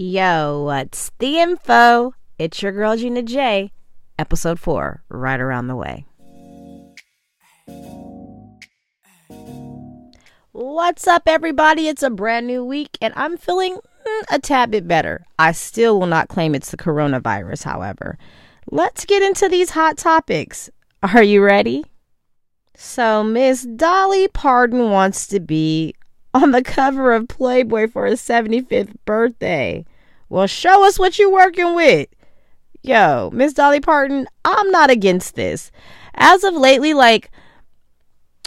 Yo, what's the info? It's your girl Gina J, episode 4, right around the way. What's up, everybody? It's a brand new week, and I'm feeling mm, a tad bit better. I still will not claim it's the coronavirus, however. Let's get into these hot topics. Are you ready? So, Miss Dolly Parton wants to be on the cover of Playboy for his 75th birthday. Well, show us what you're working with. Yo, Miss Dolly Parton, I'm not against this. As of lately, like,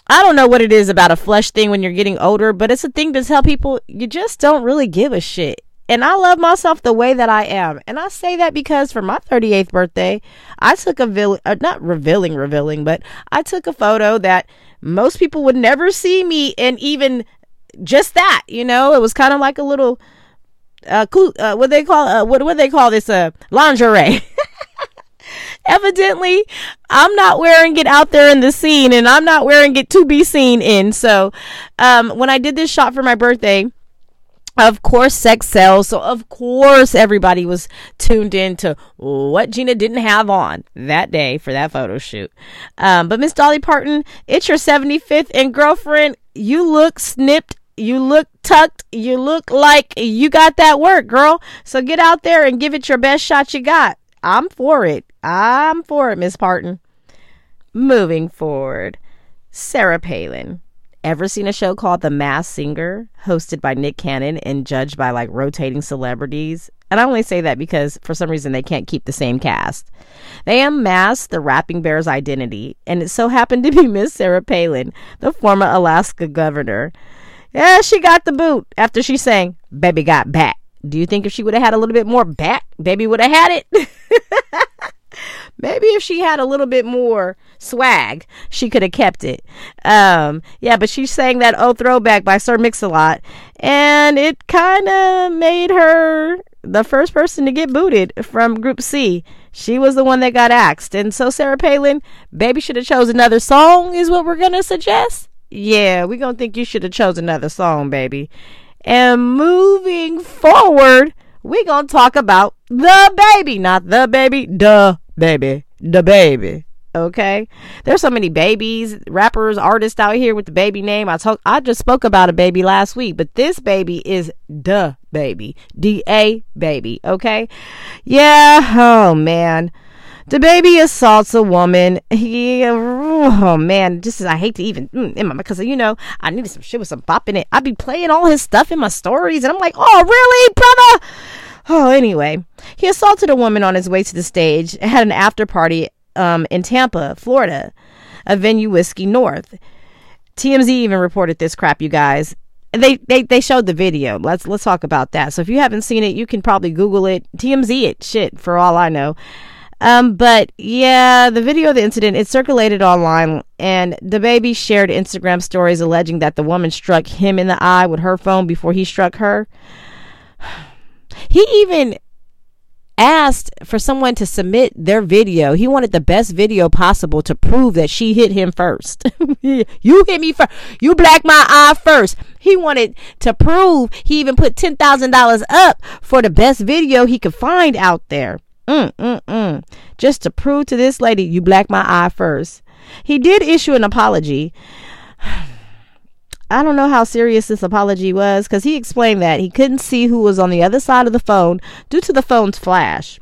I don't know what it is about a flesh thing when you're getting older, but it's a thing to tell people you just don't really give a shit. And I love myself the way that I am. And I say that because for my 38th birthday, I took a, vil- uh, not revealing, revealing, but I took a photo that most people would never see me in even just that, you know, it was kind of like a little, uh, uh what they call, uh, what, what they call this, uh, lingerie. Evidently, I'm not wearing it out there in the scene and I'm not wearing it to be seen in. So, um, when I did this shot for my birthday, of course, sex sells. So, of course, everybody was tuned in to what Gina didn't have on that day for that photo shoot. Um, but Miss Dolly Parton, it's your 75th, and girlfriend, you look snipped. You look tucked. You look like you got that work, girl. So get out there and give it your best shot you got. I'm for it. I'm for it, Miss Parton. Moving forward, Sarah Palin. Ever seen a show called The Masked Singer, hosted by Nick Cannon and judged by like rotating celebrities? And I only say that because for some reason they can't keep the same cast. They unmasked the rapping bear's identity, and it so happened to be Miss Sarah Palin, the former Alaska governor. Yeah, she got the boot after she sang Baby Got Back. Do you think if she would have had a little bit more back, baby would have had it? Maybe if she had a little bit more swag, she could have kept it. Um, yeah, but she sang that "Oh Throwback" by Sir Mix-a-Lot, and it kind of made her the first person to get booted from Group C. She was the one that got axed, and so Sarah Palin, baby, should have chose another song. Is what we're gonna suggest. Yeah, we're gonna think you should have chose another song, baby. And moving forward, we're gonna talk about the baby, not the baby, the baby, the baby. Okay, there's so many babies, rappers, artists out here with the baby name. I talk, I just spoke about a baby last week, but this baby is the baby, D A baby. Okay, yeah. Oh man, the baby assaults a woman. He, oh man, just I hate to even mm, because you know I needed some shit with some bop in it. I'd be playing all his stuff in my stories, and I'm like, oh really, brother? Oh, anyway, he assaulted a woman on his way to the stage, had an after party um, in Tampa, Florida, a venue Whiskey North. TMZ even reported this crap, you guys. They, they they showed the video. Let's let's talk about that. So if you haven't seen it, you can probably Google it, TMZ it, shit, for all I know. Um, but yeah, the video of the incident it circulated online, and the baby shared Instagram stories alleging that the woman struck him in the eye with her phone before he struck her. He even asked for someone to submit their video. He wanted the best video possible to prove that she hit him first. you hit me first. You black my eye first. He wanted to prove he even put $10,000 up for the best video he could find out there. Mm, mm, mm. Just to prove to this lady, you black my eye first. He did issue an apology. I don't know how serious this apology was because he explained that he couldn't see who was on the other side of the phone due to the phone's flash.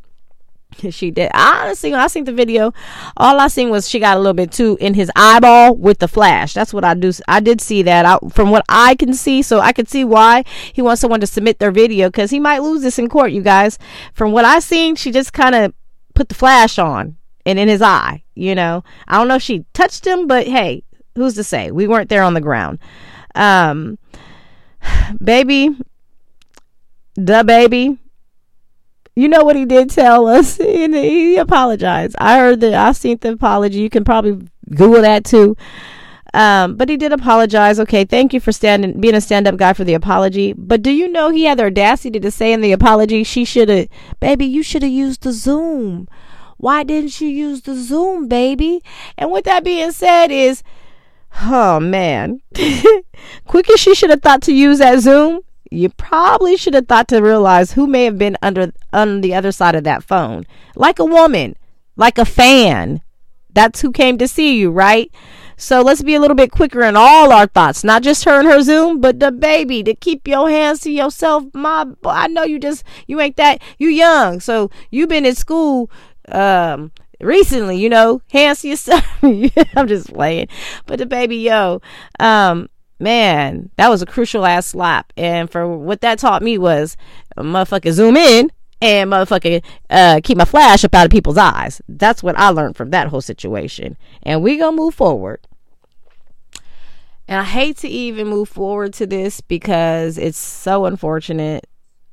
She did. Honestly, when I seen the video, all I seen was she got a little bit too in his eyeball with the flash. That's what I do. I did see that out from what I can see, so I could see why he wants someone to submit their video because he might lose this in court. You guys, from what I seen, she just kind of put the flash on and in his eye. You know, I don't know if she touched him, but hey, who's to say? We weren't there on the ground. Um, baby, the baby. You know what he did tell us? He, he apologized. I heard that. I seen the apology. You can probably Google that too. Um, but he did apologize. Okay, thank you for standing, being a stand-up guy for the apology. But do you know he had the audacity to say in the apology, she should have, baby, you should have used the Zoom. Why didn't you use the Zoom, baby? And with that being said, is Oh man. Quick as she should have thought to use that Zoom. You probably should have thought to realize who may have been under on the other side of that phone. Like a woman, like a fan. That's who came to see you, right? So let's be a little bit quicker in all our thoughts, not just her and her Zoom, but the baby to keep your hands to yourself. My, boy, I know you just you ain't that you young, so you been in school um recently, you know, hands to yourself. I'm just playing, but the baby, yo, um, man, that was a crucial ass slap. And for what that taught me was, motherfucker, zoom in and motherfucker, uh, keep my flash up out of people's eyes. That's what I learned from that whole situation. And we gonna move forward. And I hate to even move forward to this because it's so unfortunate.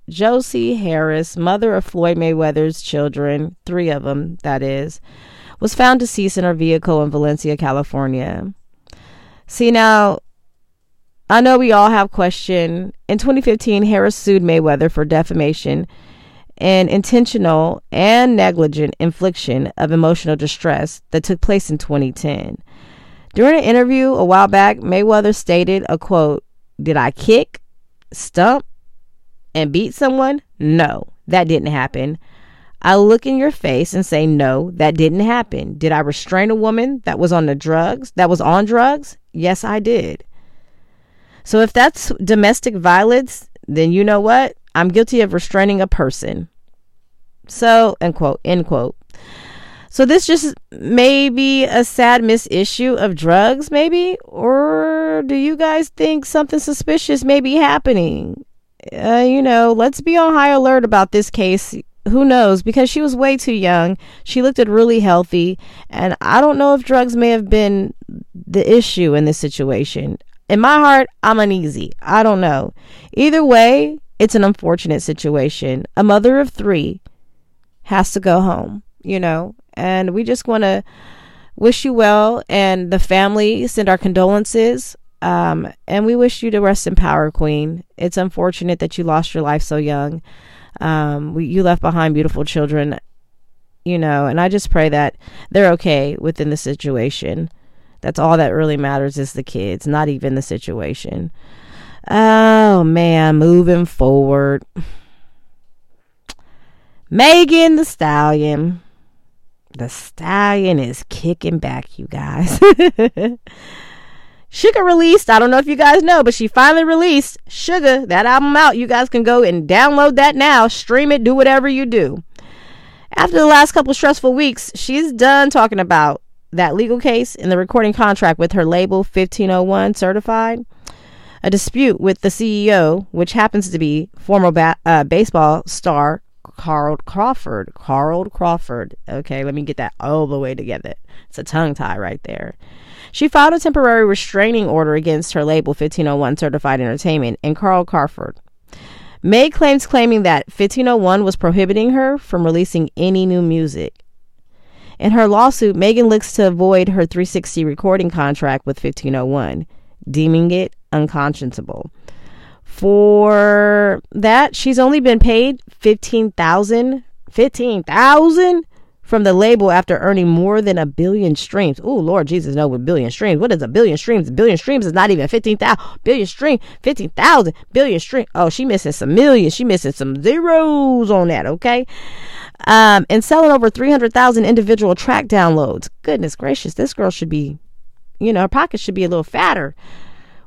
Josie Harris, mother of Floyd Mayweather's children, three of them, that is, was found deceased in her vehicle in Valencia, California. See, now, I know we all have question. In 2015, Harris sued Mayweather for defamation and intentional and negligent infliction of emotional distress that took place in 2010. During an interview a while back, Mayweather stated a quote, "Did I kick, stump, and beat someone? No, that didn't happen. I look in your face and say, no, that didn't happen. Did I restrain a woman that was on the drugs, that was on drugs? Yes, I did. So if that's domestic violence, then you know what? I'm guilty of restraining a person. So, end quote, end quote. So this just may be a sad miss issue of drugs, maybe? Or do you guys think something suspicious may be happening? Uh, you know, let's be on high alert about this case. Who knows? Because she was way too young. She looked really healthy. And I don't know if drugs may have been the issue in this situation in my heart, I'm uneasy. I don't know. Either way, it's an unfortunate situation. A mother of three has to go home, you know, and we just want to wish you well and the family send our condolences. Um, and we wish you to rest in power, Queen. It's unfortunate that you lost your life so young. Um, we, you left behind beautiful children, you know, and I just pray that they're okay within the situation. That's all that really matters is the kids, not even the situation. Oh man, moving forward. Megan the Stallion. The Stallion is kicking back, you guys. Sugar released. I don't know if you guys know, but she finally released Sugar, that album out. You guys can go and download that now, stream it, do whatever you do. After the last couple stressful weeks, she's done talking about that legal case in the recording contract with her label 1501 certified? A dispute with the CEO which happens to be former ba- uh, baseball star Carl Crawford. Carl Crawford. Okay let me get that all the way together. It's a tongue tie right there. She filed a temporary restraining order against her label 1501 certified entertainment and Carl Crawford. Made claims claiming that 1501 was prohibiting her from releasing any new music in her lawsuit, Megan looks to avoid her 360 recording contract with 1501, deeming it unconscionable. For that, she's only been paid 15,000 15,000 from the label after earning more than a billion streams. Oh, Lord Jesus, no, with billion streams. What is a billion streams? A billion streams is not even 15,000. Billion stream, 15,000. Billion stream. Oh, she missing some millions. She missing some zeros on that, okay? um, and selling over 300,000 individual track downloads. Goodness gracious, this girl should be, you know, her pockets should be a little fatter,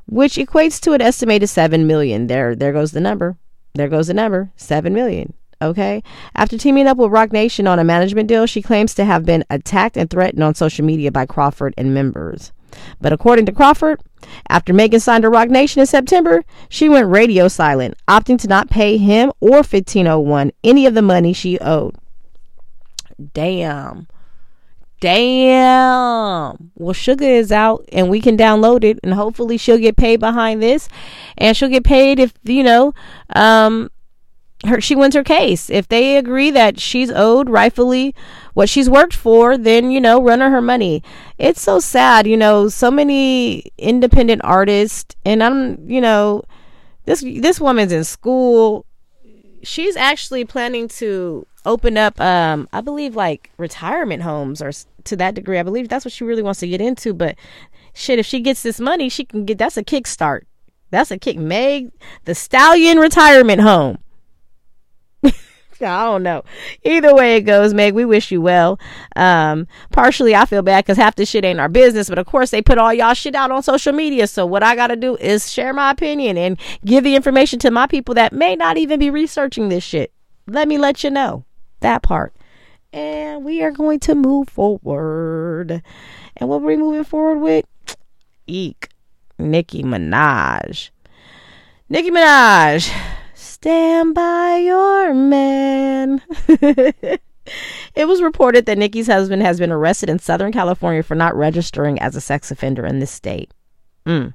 which equates to an estimated 7 million. There, there goes the number. There goes the number 7 million. Okay. After teaming up with Roc Nation on a management deal, she claims to have been attacked and threatened on social media by Crawford and members. But according to Crawford, after Megan signed to Roc Nation in September, she went radio silent, opting to not pay him or 1501 any of the money she owed. Damn. Damn. Well, Sugar is out and we can download it and hopefully she'll get paid behind this and she'll get paid if, you know, um, her she wins her case. If they agree that she's owed rightfully what she's worked for, then you know, run her her money. It's so sad, you know, so many independent artists and I'm, you know, this this woman's in school. She's actually planning to open up um I believe like retirement homes or to that degree. I believe that's what she really wants to get into, but shit if she gets this money, she can get that's a kickstart. That's a kick. Meg the Stallion retirement home. I don't know. Either way it goes, Meg, we wish you well. Um, partially, I feel bad because half this shit ain't our business, but of course, they put all y'all shit out on social media. So, what I got to do is share my opinion and give the information to my people that may not even be researching this shit. Let me let you know that part. And we are going to move forward. And what we're we moving forward with? Eek. Nicki Minaj. Nicki Minaj Stand by your man. it was reported that Nicki's husband has been arrested in Southern California for not registering as a sex offender in this state. Mm.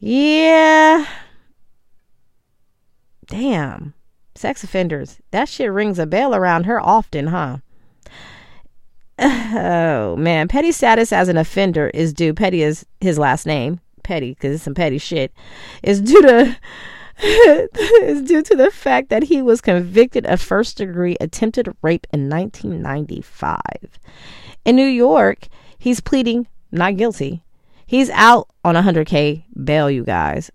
Yeah. Damn. Sex offenders. That shit rings a bell around her often, huh? Oh, man. Petty status as an offender is due. Petty is his last name. Petty, because it's some petty shit. Is due to is due to the fact that he was convicted of first degree attempted rape in 1995. In New York, he's pleading not guilty. He's out on 100K bail, you guys.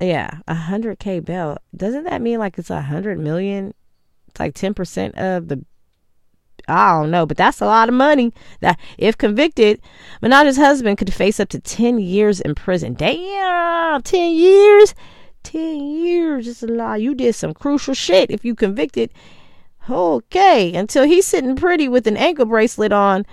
Yeah, 100K bail. Doesn't that mean like it's a 100 million? It's like 10% of the I don't know, but that's a lot of money. That if convicted, Minaj's husband could face up to 10 years in prison. Damn, 10 years? 10 years is a lot. You did some crucial shit if you convicted. Okay, until he's sitting pretty with an ankle bracelet on.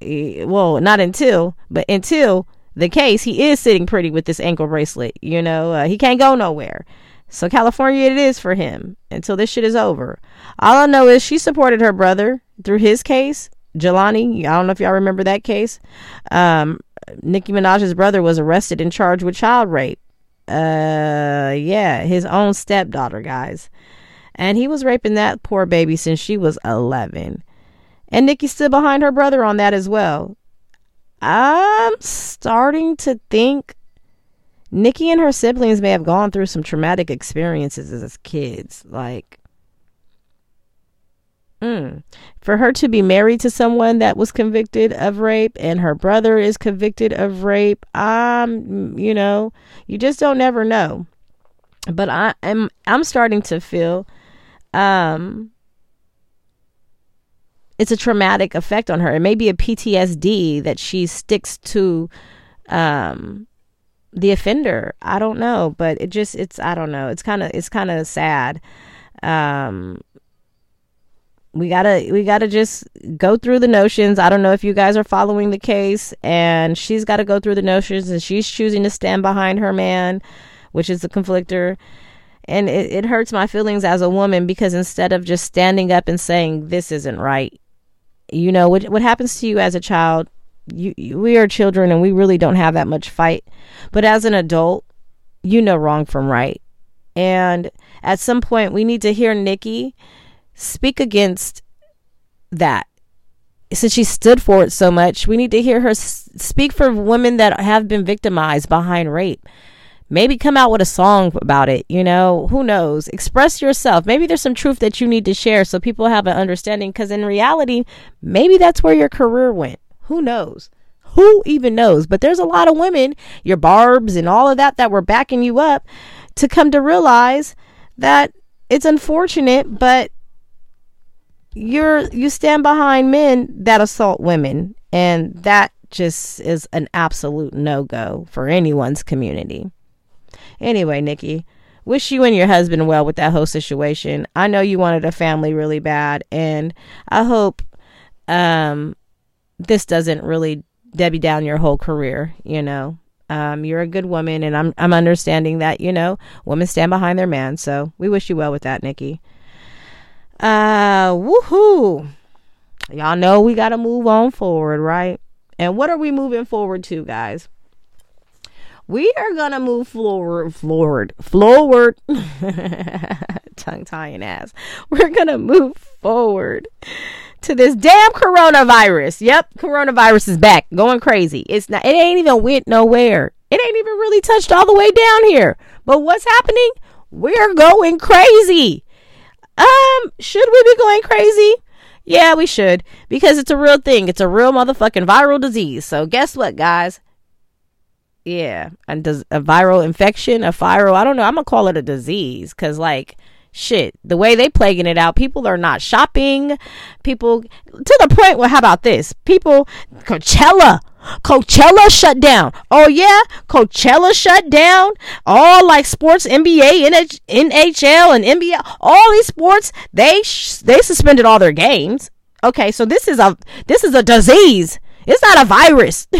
Eh, well, not until, but until the case, he is sitting pretty with this ankle bracelet. You know, uh, he can't go nowhere. So California it is for him until this shit is over. All I know is she supported her brother through his case, Jelani. I don't know if y'all remember that case. Um, Nicki Minaj's brother was arrested and charged with child rape. Uh, yeah, his own stepdaughter, guys. And he was raping that poor baby since she was 11. And Nicki stood behind her brother on that as well. I'm starting to think Nicki and her siblings may have gone through some traumatic experiences as kids. Like, mm, for her to be married to someone that was convicted of rape and her brother is convicted of rape, um, you know, you just don't never know. But I am I'm starting to feel um it's a traumatic effect on her. It may be a PTSD that she sticks to um the offender. I don't know, but it just it's I don't know. It's kind of it's kind of sad. Um we gotta we gotta just go through the notions i don't know if you guys are following the case and she's got to go through the notions and she's choosing to stand behind her man which is the conflictor and it, it hurts my feelings as a woman because instead of just standing up and saying this isn't right you know what what happens to you as a child you, you, we are children and we really don't have that much fight. But as an adult, you know wrong from right. And at some point, we need to hear Nicki speak against that. Since she stood for it so much, we need to hear her speak for women that have been victimized behind rape. Maybe come out with a song about it, you know? Who knows? Express yourself. Maybe there's some truth that you need to share so people have an understanding because in reality, maybe that's where your career went. Who knows? Who even knows? But there's a lot of women, your barbs and all of that, that were backing you up to come to realize that it's unfortunate, but you're you stand behind men that assault women, and that just is an absolute no go for anyone's community. Anyway, Nicki, wish you and your husband well with that whole situation. I know you wanted a family really bad, and I hope um this doesn't really Debbie down your whole career, you know. Um, you're a good woman, and I'm I'm understanding that you know women stand behind their man. So we wish you well with that, Nicki. Uh, woohoo! Y'all know we got to move on forward, right? And what are we moving forward to, guys? We are gonna move forward, forward, forward. Tongue tying ass. We're gonna move forward to this damn coronavirus. Yep, coronavirus is back, going crazy. It's not. It ain't even went nowhere. It ain't even really touched all the way down here. But what's happening? We're going crazy. Um, should we be going crazy? Yeah, we should because it's a real thing. It's a real motherfucking viral disease. So guess what, guys? yeah, and does a viral infection, a viral, I don't know, I'm gonna call it a disease because like shit, the way they plaguing it out, people are not shopping. People to the point where how about this? People Coachella. Coachella shut down. Oh yeah, Coachella shut down. All like sports, NBA, NH- NHL, and NBA. All these sports, they sh- they suspended all their games. Okay, so this is a this is a disease. It's not a virus.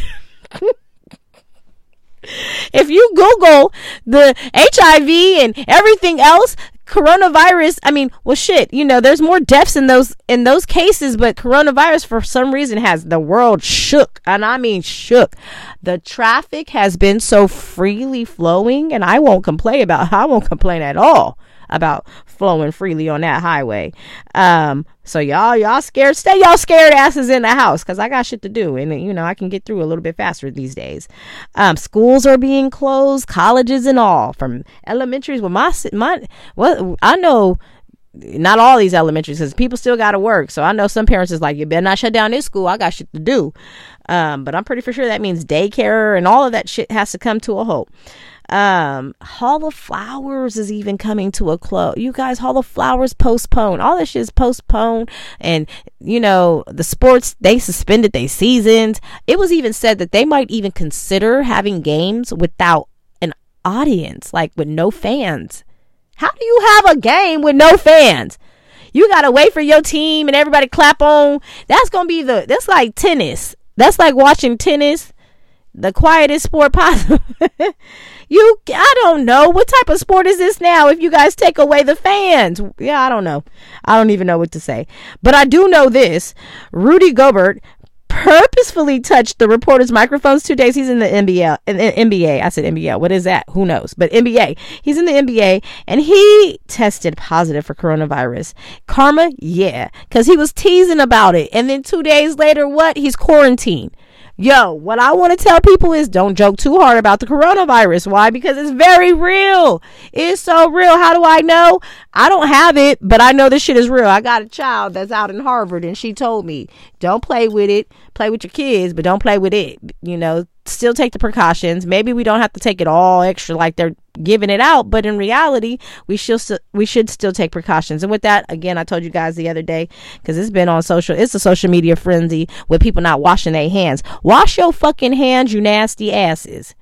if you Google the HIV and everything else, coronavirus i mean well shit you know there's more deaths in those in those cases but coronavirus for some reason has the world shook and i mean shook. The traffic has been so freely flowing and i won't complain about i won't complain at all about flowing freely on that highway. Um, so y'all, y'all scared, stay y'all scared asses in the house because I got shit to do, and you know I can get through a little bit faster these days. Um, schools are being closed, colleges and all, from elementaries. Well, my my what I know not all these elementaries because people still got to work. So I know some parents is like, you better not shut down this school. I got shit to do. Um, but I'm pretty for sure that means daycare and all of that shit has to come to a halt. Um, Hall of Flowers is even coming to a close. You guys, Hall of Flowers postponed. All this shit is postponed. And, you know, the sports, they suspended their seasons. It was even said that they might even consider having games without an audience, like with no fans. How do you have a game with no fans? You gotta wait for your team and everybody clap on. That's gonna be the that's like tennis. That's like watching tennis, the quietest sport possible. You, I don't know. What type of sport is this now if you guys take away the fans? Yeah, I don't know. I don't even know what to say. But I do know this Rudy Gobert purposefully touched the reporter's microphones two days. He's in the NBA. In the NBA. I said NBA. What is that? Who knows? But NBA. He's in the NBA and he tested positive for coronavirus. Karma? Yeah. Because he was teasing about it. And then two days later, what? He's quarantined. Yo, what I want to tell people is don't joke too hard about the coronavirus. Why? Because it's very real. It's so real. How do I know? I don't have it, but I know this shit is real. I got a child that's out in Harvard and she told me, don't play with it. Play with your kids, but don't play with it. You know, still take the precautions. Maybe we don't have to take it all extra like they're giving it out, but in reality, we should we should still take precautions. And with that, again, I told you guys the other day because it's been on social. It's a social media frenzy with people not washing their hands. Wash your fucking hands, you nasty asses.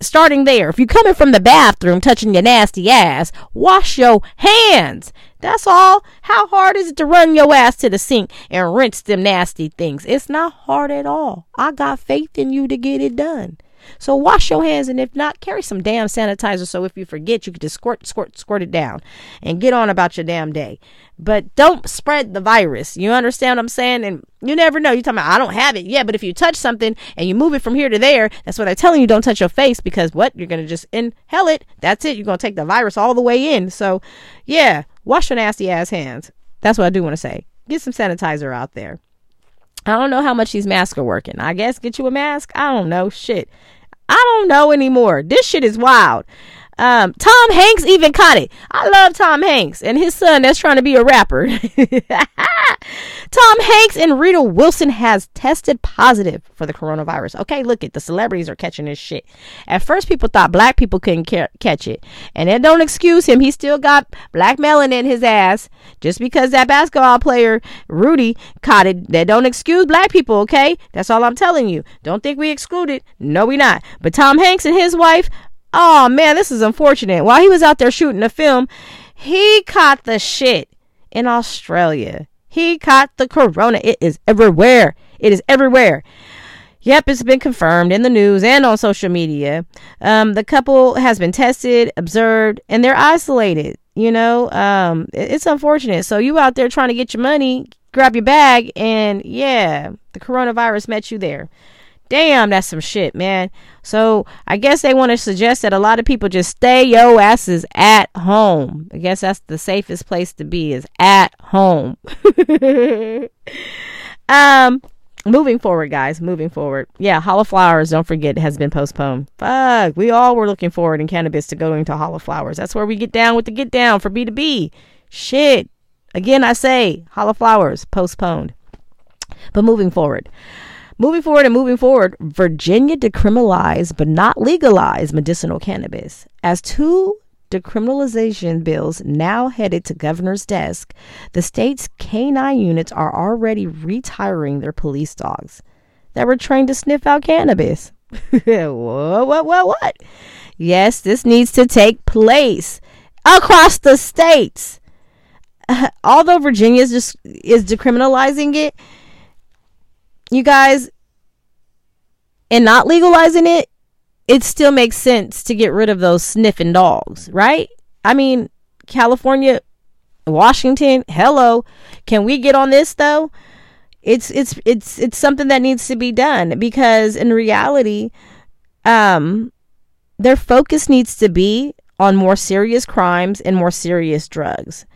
Starting there, if you're coming from the bathroom touching your nasty ass, wash your hands. That's all. How hard is it to run your ass to the sink and rinse them nasty things? It's not hard at all. I got faith in you to get it done. So wash your hands, and if not, carry some damn sanitizer. So if you forget, you can just squirt, squirt, squirt it down, and get on about your damn day. But don't spread the virus. You understand what I'm saying? And you never know. You're talking about I don't have it. Yeah, but if you touch something and you move it from here to there, that's what I'm telling you. Don't touch your face because what you're gonna just inhale it. That's it. You're gonna take the virus all the way in. So yeah, wash your nasty ass hands. That's what I do want to say. Get some sanitizer out there. I don't know how much these masks are working. I guess get you a mask. I don't know. Shit. I don't know anymore. This shit is wild. Um, Tom Hanks even caught it. I love Tom Hanks and his son that's trying to be a rapper. Tom Hanks and Rita Wilson has tested positive for the coronavirus. Okay, look at the celebrities are catching this shit. At first, people thought black people couldn't ca- catch it, and it don't excuse him. He still got black melon in his ass. Just because that basketball player Rudy caught it, that don't excuse black people. Okay, that's all I'm telling you. Don't think we excluded. No, we not. But Tom Hanks and his wife Oh man, this is unfortunate. While he was out there shooting the film, he caught the shit in Australia. He caught the corona. It is everywhere. It is everywhere. Yep, it's been confirmed in the news and on social media. Um, the couple has been tested, observed, and they're isolated. You know, um, it's unfortunate. So you out there trying to get your money, grab your bag, and yeah, the coronavirus met you there. Damn, that's some shit, man. So I guess they want to suggest that a lot of people just stay yo asses at home. I guess that's the safest place to be is at home. um, moving forward, guys. Moving forward. Yeah, Hall of Flowers. Don't forget has been postponed. Fuck, we all were looking forward in cannabis to going to Hall of Flowers. That's where we get down with the get down for B two B. Shit. Again, I say Hall of Flowers postponed. But moving forward. Moving forward and moving forward, Virginia decriminalized but not legalized medicinal cannabis. As two decriminalization bills now headed to governor's desk, the state's canine units are already retiring their police dogs that were trained to sniff out cannabis. what, what, what, what? Yes, this needs to take place across the states. although Virginia is just is decriminalizing it, you guys, and not legalizing it, it still makes sense to get rid of those sniffing dogs, right? I mean, California, Washington, hello. Can we get on this though? It's it's it's it's something that needs to be done because in reality, um their focus needs to be on more serious crimes and more serious drugs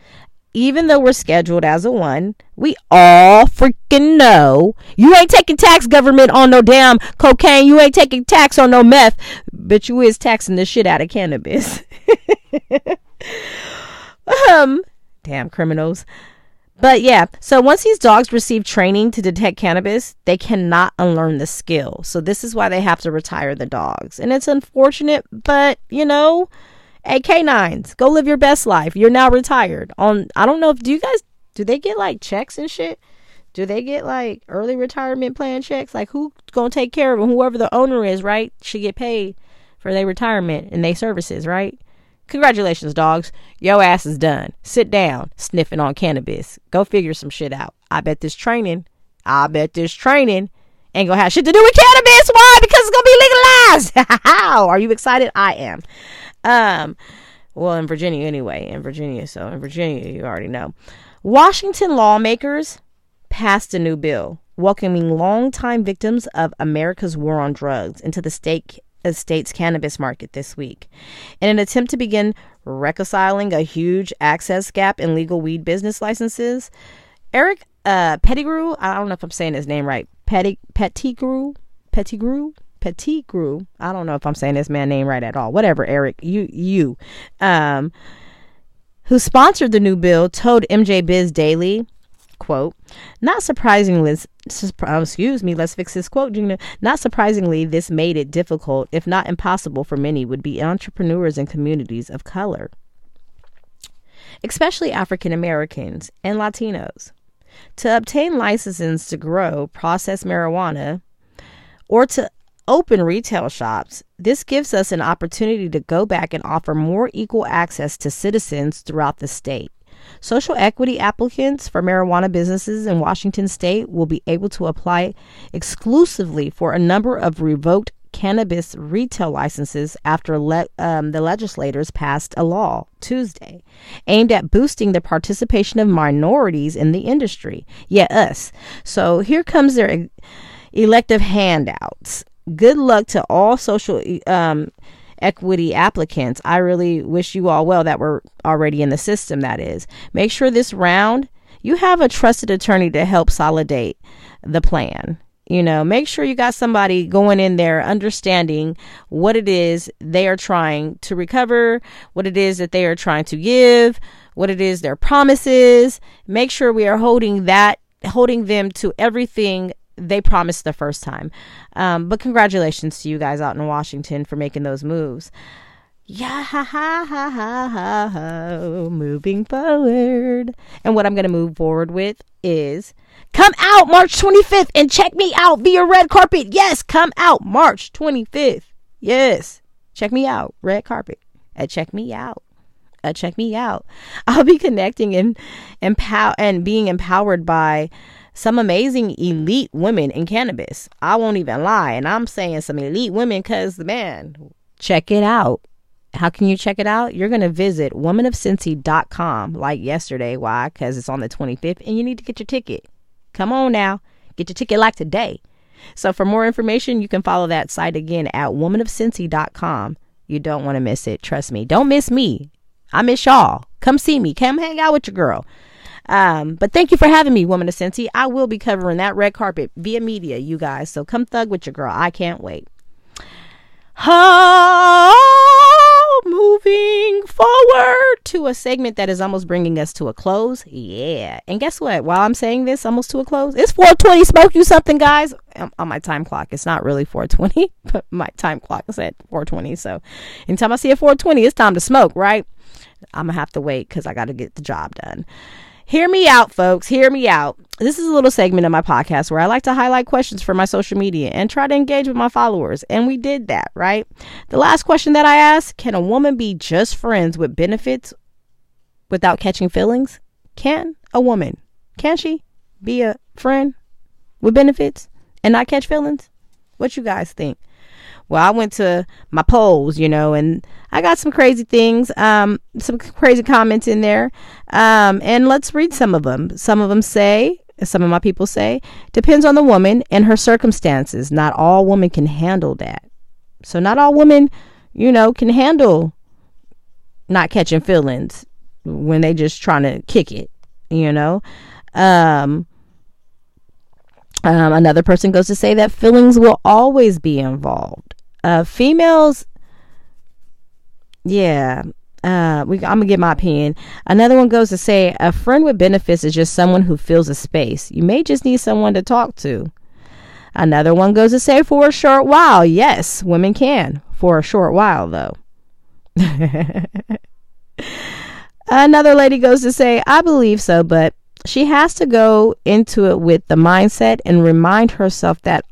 even though we're scheduled as a one, we all freaking know you ain't taking tax government on no damn cocaine. You ain't taking tax on no meth, but you is taxing the shit out of cannabis. um, damn criminals. But yeah, so once these dogs receive training to detect cannabis, they cannot unlearn the skill. So this is why they have to retire the dogs. And it's unfortunate, but you know, Hey, K9s, go live your best life. You're now retired. On I don't know if do you guys do they get like checks and shit? Do they get like early retirement plan checks? Like who's gonna take care of them? Whoever the owner is, right? Should get paid for their retirement and their services, right? Congratulations, dogs. Yo ass is done. Sit down, sniffing on cannabis. Go figure some shit out. I bet this training, I bet this training ain't gonna have shit to do with cannabis. Why? Because it's gonna be legalized. How? Are you excited? I am. Um, well, in Virginia anyway, in Virginia. So in Virginia, you already know. Washington lawmakers passed a new bill welcoming longtime victims of America's war on drugs into the state uh, state's cannabis market this week. In an attempt to begin reconciling a huge access gap in legal weed business licenses, Eric uh, Pettigrew, I don't know if I'm saying his name right, Petty Pettigrew, Pettigrew, Pettigrew. I don't know if I'm saying this man name right at all. Whatever, Eric, you you, um, who sponsored the new bill, told MJ Biz Daily, quote, not surprisingly, uh, excuse me, let's fix this quote, Gina. Not surprisingly, this made it difficult, if not impossible, for many would be entrepreneurs and communities of color, especially African Americans and Latinos. To obtain licenses to grow process marijuana or to open retail shops, this gives us an opportunity to go back and offer more equal access to citizens throughout the state. Social equity applicants for marijuana businesses in Washington state will be able to apply exclusively for a number of revoked cannabis retail licenses after le- um, the legislators passed a law Tuesday aimed at boosting the participation of minorities in the industry. Yeah, us. So here comes their elective handouts good luck to all social um, equity applicants. I really wish you all well that were already in the system, that is. Make sure this round you have a trusted attorney to help solidate the plan. You know, make sure you got somebody going in there understanding what it is they are trying to recover, what it is that they are trying to give, what it is their promises. Make sure we are holding that, holding them to everything they promised the first time. Um, but congratulations to you guys out in Washington for making those moves. Yeah, ha, ha, ha, ha, ha, moving forward. And what I'm going to move forward with is come out March 25th and check me out via red carpet. Yes, come out March 25th. Yes, check me out. Red carpet. Uh, check me out. Uh, check me out. I'll be connecting and empower and being empowered by some amazing elite mm-hmm. women in cannabis. I won't even lie. And I'm saying some elite women because, the man, check it out. How can you check it out? You're going to visit womanofcincy.com like yesterday. Why? Because it's on the 25th and you need to get your ticket. Come on now. Get your ticket like today. So for more information, you can follow that site again at womanofcincy.com. You don't want to miss it. Trust me. Don't miss me. I miss y'all. Come see me. Come hang out with your girl. Um, but thank you for having me, Woman of Cincy. I will be covering that red carpet via media, you guys. So come thug with your girl. I can't wait. Oh, moving forward to a segment that is almost bringing us to a close. Yeah. And guess what? While I'm saying this, almost to a close, it's 420. Smoke you something, guys. on my time clock. It's not really 420, but my time clock is at 420. So anytime I see a 420, it's time to smoke, right? I'm going to have to wait because I got to get the job done. Hear me out, folks. Hear me out. This is a little segment of my podcast where I like to highlight questions for my social media and try to engage with my followers. And we did that, right? The last question that I asked can a woman be just friends with benefits without catching feelings? Can a woman, can she be a friend with benefits and not catch feelings? What you guys think? Well, I went to my polls, you know, and I got some crazy things, um, some crazy comments in there. Um, and let's read some of them. Some of them say, some of my people say, depends on the woman and her circumstances. Not all women can handle that. So not all women, you know, can handle not catching feelings when they just trying to kick it, you know. Um, um, another person goes to say that feelings will always be involved. Uh, females, yeah, uh, we, I'm gonna get my opinion. Another one goes to say a friend with benefits is just someone who fills a space. You may just need someone to talk to. Another one goes to say for a short while. Yes, women can for a short while though. Another lady goes to say, I believe so, but she has to go into it with the mindset and remind herself that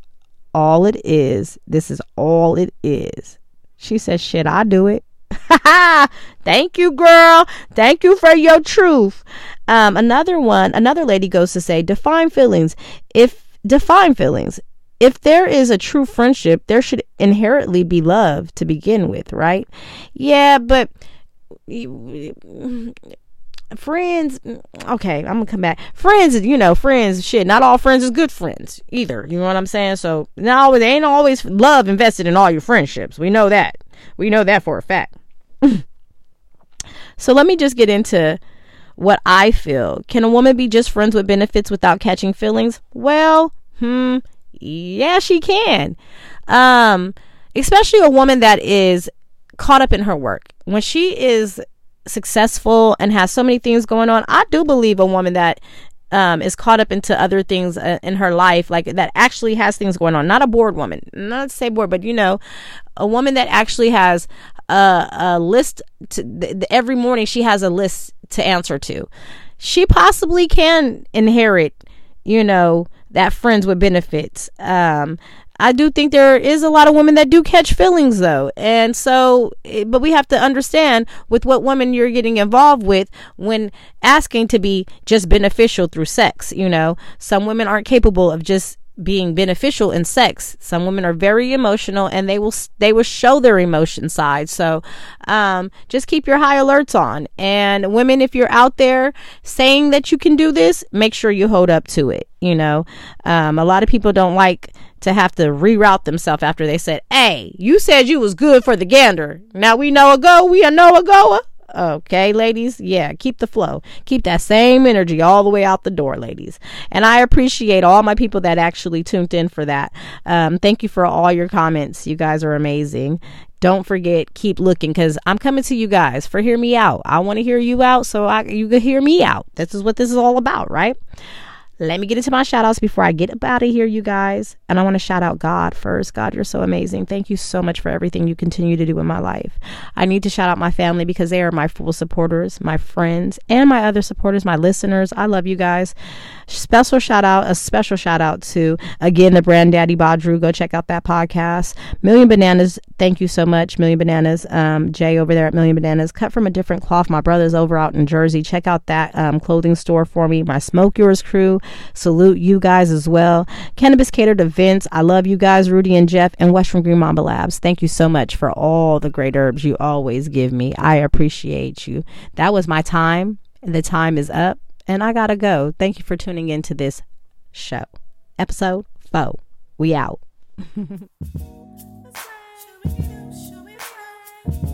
all it is. This is all it is. She says, Shit, I do it. Thank you, girl. Thank you for your truth. Um, another one, another lady goes to say, define feelings. If define feelings. If there is a true friendship, there should inherently be love to begin with, right? Yeah, but friends okay i'm gonna come back. Friends you know friends shit not all friends is good friends either you know what i'm saying? So now there ain't always love invested in all your friendships we know that we know that for a fact. So let me just get into what i feel. Can a woman be just friends with benefits without catching feelings? Well hmm yeah she can. Um especially a woman that is caught up in her work. When she is successful and has so many things going on, I do believe a woman that um, is caught up into other things uh, in her life, like that actually has things going on. Not a bored woman, not to say bored, but you know, a woman that actually has a, a list. To, th- every morning, she has a list to answer to. She possibly can inherit, you know, that friends with benefits. Um, I do think there is a lot of women that do catch feelings though. And so, eh, but we have to understand with what woman you're getting involved with when asking to be just beneficial through sex. You know, some women aren't capable of just being beneficial in sex. Some women are very emotional and they will they will show their emotion side. So um, just keep your high alerts on. And women, if you're out there saying that you can do this, make sure you hold up to it. You know, um, a lot of people don't like to have to reroute themselves after they said, "Hey, you said you was good for the gander. Now we know a go. We a know a goer." Okay, ladies. Yeah, keep the flow. Keep that same energy all the way out the door, ladies. And I appreciate all my people that actually tuned in for that. Um, thank you for all your comments. You guys are amazing. Don't forget, keep looking because I'm coming to you guys for hear me out. I want to hear you out so I you can hear me out. This is what this is all about, right? Let me get into my shout outs before I get up out of here, you guys. And I want to shout out God first. God, you're so amazing. Thank you so much for everything you continue to do in my life. I need to shout out my family because they are my full supporters, my friends, and my other supporters, my listeners. I love you guys. Special shout out, a special shout out to, again, the brand Daddy Badru. Go check out that podcast. Million Bananas, thank you so much. Million Bananas, um, Jay over there at Million Bananas, cut from a different cloth. My brother's over out in Jersey. Check out that um, clothing store for me. My Smoke Yours crew Salute you guys as well. Cannabis catered events. I love you guys, Rudy and Jeff, and Western Green Mamba Labs. Thank you so much for all the great herbs you always give me. I appreciate you. That was my time. The time is up, and I gotta go. Thank you for tuning into this show. Episode 4. We out.